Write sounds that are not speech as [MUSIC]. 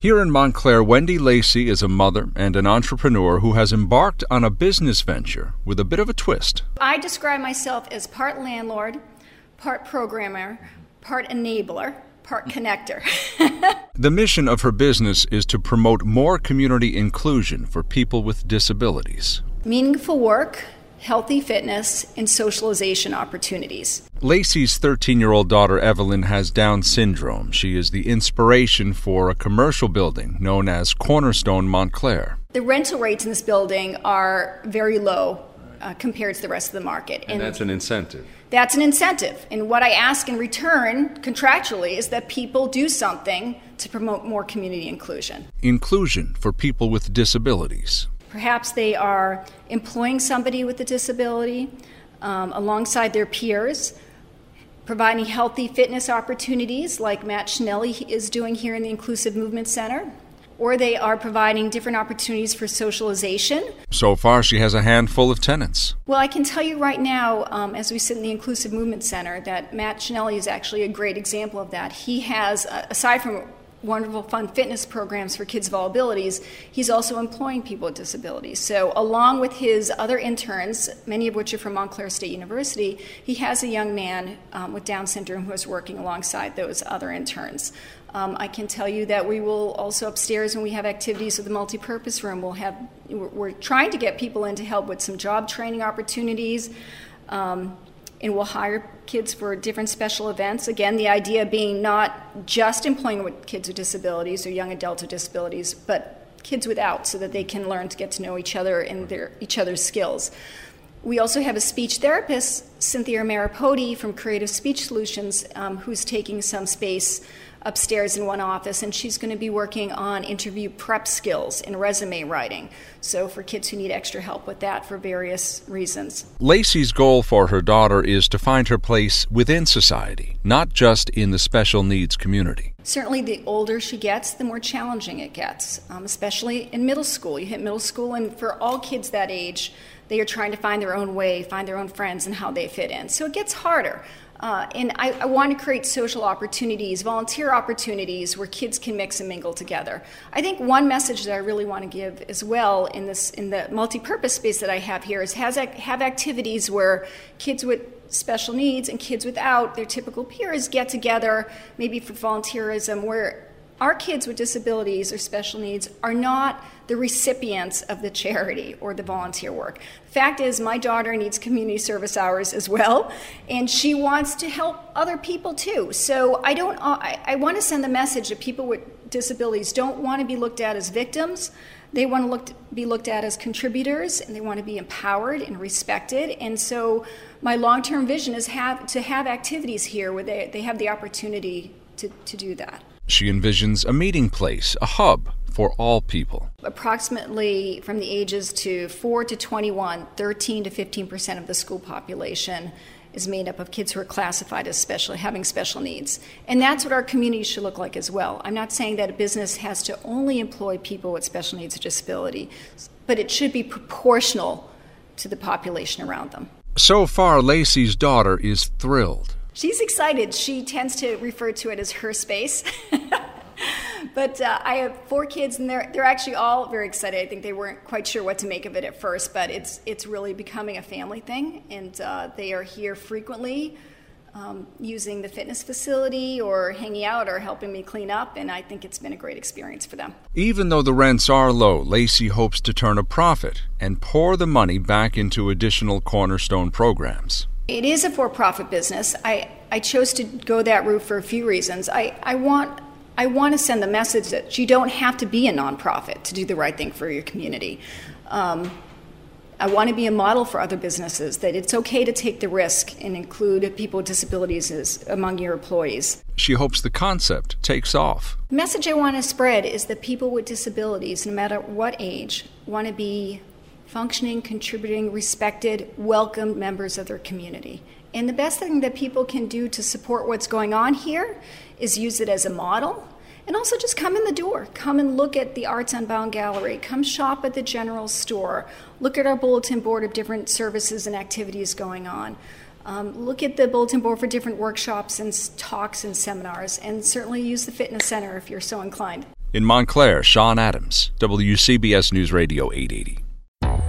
Here in Montclair, Wendy Lacey is a mother and an entrepreneur who has embarked on a business venture with a bit of a twist. I describe myself as part landlord, part programmer, part enabler, part connector. [LAUGHS] The mission of her business is to promote more community inclusion for people with disabilities. Meaningful work, healthy fitness, and socialization opportunities. Lacey's 13 year old daughter Evelyn has Down syndrome. She is the inspiration for a commercial building known as Cornerstone Montclair. The rental rates in this building are very low uh, compared to the rest of the market. And that's an incentive. That's an incentive. And what I ask in return, contractually, is that people do something to promote more community inclusion. Inclusion for people with disabilities. Perhaps they are employing somebody with a disability um, alongside their peers, providing healthy fitness opportunities like Matt Schnelly is doing here in the Inclusive Movement Center, or they are providing different opportunities for socialization. So far, she has a handful of tenants. Well, I can tell you right now, um, as we sit in the Inclusive Movement Center, that Matt Schnelly is actually a great example of that. He has, uh, aside from wonderful fun fitness programs for kids of all abilities, he's also employing people with disabilities. So, along with his other interns, many of which are from Montclair State University, he has a young man um, with Down syndrome who is working alongside those other interns. Um, I can tell you that we will also upstairs when we have activities with the multipurpose room, we'll have we're, trying to get people in to help with some job training opportunities. Um, and we'll hire kids for different special events. Again, the idea being not just employing with kids with disabilities or young adults with disabilities, but kids without, so that they can learn to get to know each other and their each other's skills. We also have a speech therapist, Cynthia Maripodi from Creative Speech Solutions, um, who's taking some space upstairs in one office, and she's going to be working on interview prep skills and resume writing. So, for kids who need extra help with that for various reasons. Lacey's goal for her daughter is to find her place within society, not just in the special needs community. Certainly, the older she gets, the more challenging it gets, um, especially in middle school. You hit middle school, and for all kids that age, they are trying to find their own way, find their own friends, and how they fit in. So it gets harder. Uh, and I, I, want to create social opportunities, volunteer opportunities where kids can mix and mingle together. I think one message that I really want to give as well in this in the multi-purpose space that I have here is has have activities where kids with special needs and kids without their typical peers get together, maybe for volunteerism, where our kids with disabilities or special needs are not the recipients of the charity or the volunteer work. Fact is, my daughter needs community service hours as well, and she wants to help other people too. So I don't. I, I want to send the message that people with disabilities don't want to be looked at as victims. They want to look, be looked at as contributors, and they want to be empowered and respected. And so, my long-term vision is have to have activities here where they, they have the opportunity to, to do that. She envisions a meeting place, a hub for all people. Approximately from the ages to 4 to 21, 13 to 15 percent of the school population is made up of kids who are classified as special, having special needs. And that's what our community should look like as well. I'm not saying that a business has to only employ people with special needs or disability, but it should be proportional to the population around them. So far, Lacey's daughter is thrilled. She's excited. She tends to refer to it as her space. [LAUGHS] but uh, I have four kids, and they're they're actually all very excited. I think they weren't quite sure what to make of it at first, but it's it's really becoming a family thing, and uh, they are here frequently. Um, using the fitness facility or hanging out or helping me clean up, and I think it's been a great experience for them. Even though the rents are low, Lacey hopes to turn a profit and pour the money back into additional cornerstone programs. It is a for profit business. I, I chose to go that route for a few reasons. I, I want I want to send the message that you don't have to be a nonprofit to do the right thing for your community. Um, I want to be a model for other businesses that it's okay to take the risk and include people with disabilities as, among your employees. She hopes the concept takes off. The message I want to spread is that people with disabilities, no matter what age, want to be functioning, contributing, respected, welcomed members of their community. And the best thing that people can do to support what's going on here is use it as a model and also just come in the door. Come and look at the Arts Unbound Gallery. Come shop at the general store. Look at our bulletin board of different services and activities going on. Um, look at the bulletin board for different workshops and talks and seminars, and certainly use the fitness center if you're so inclined. In Montclair, Sean Adams, WCBS News Radio 880.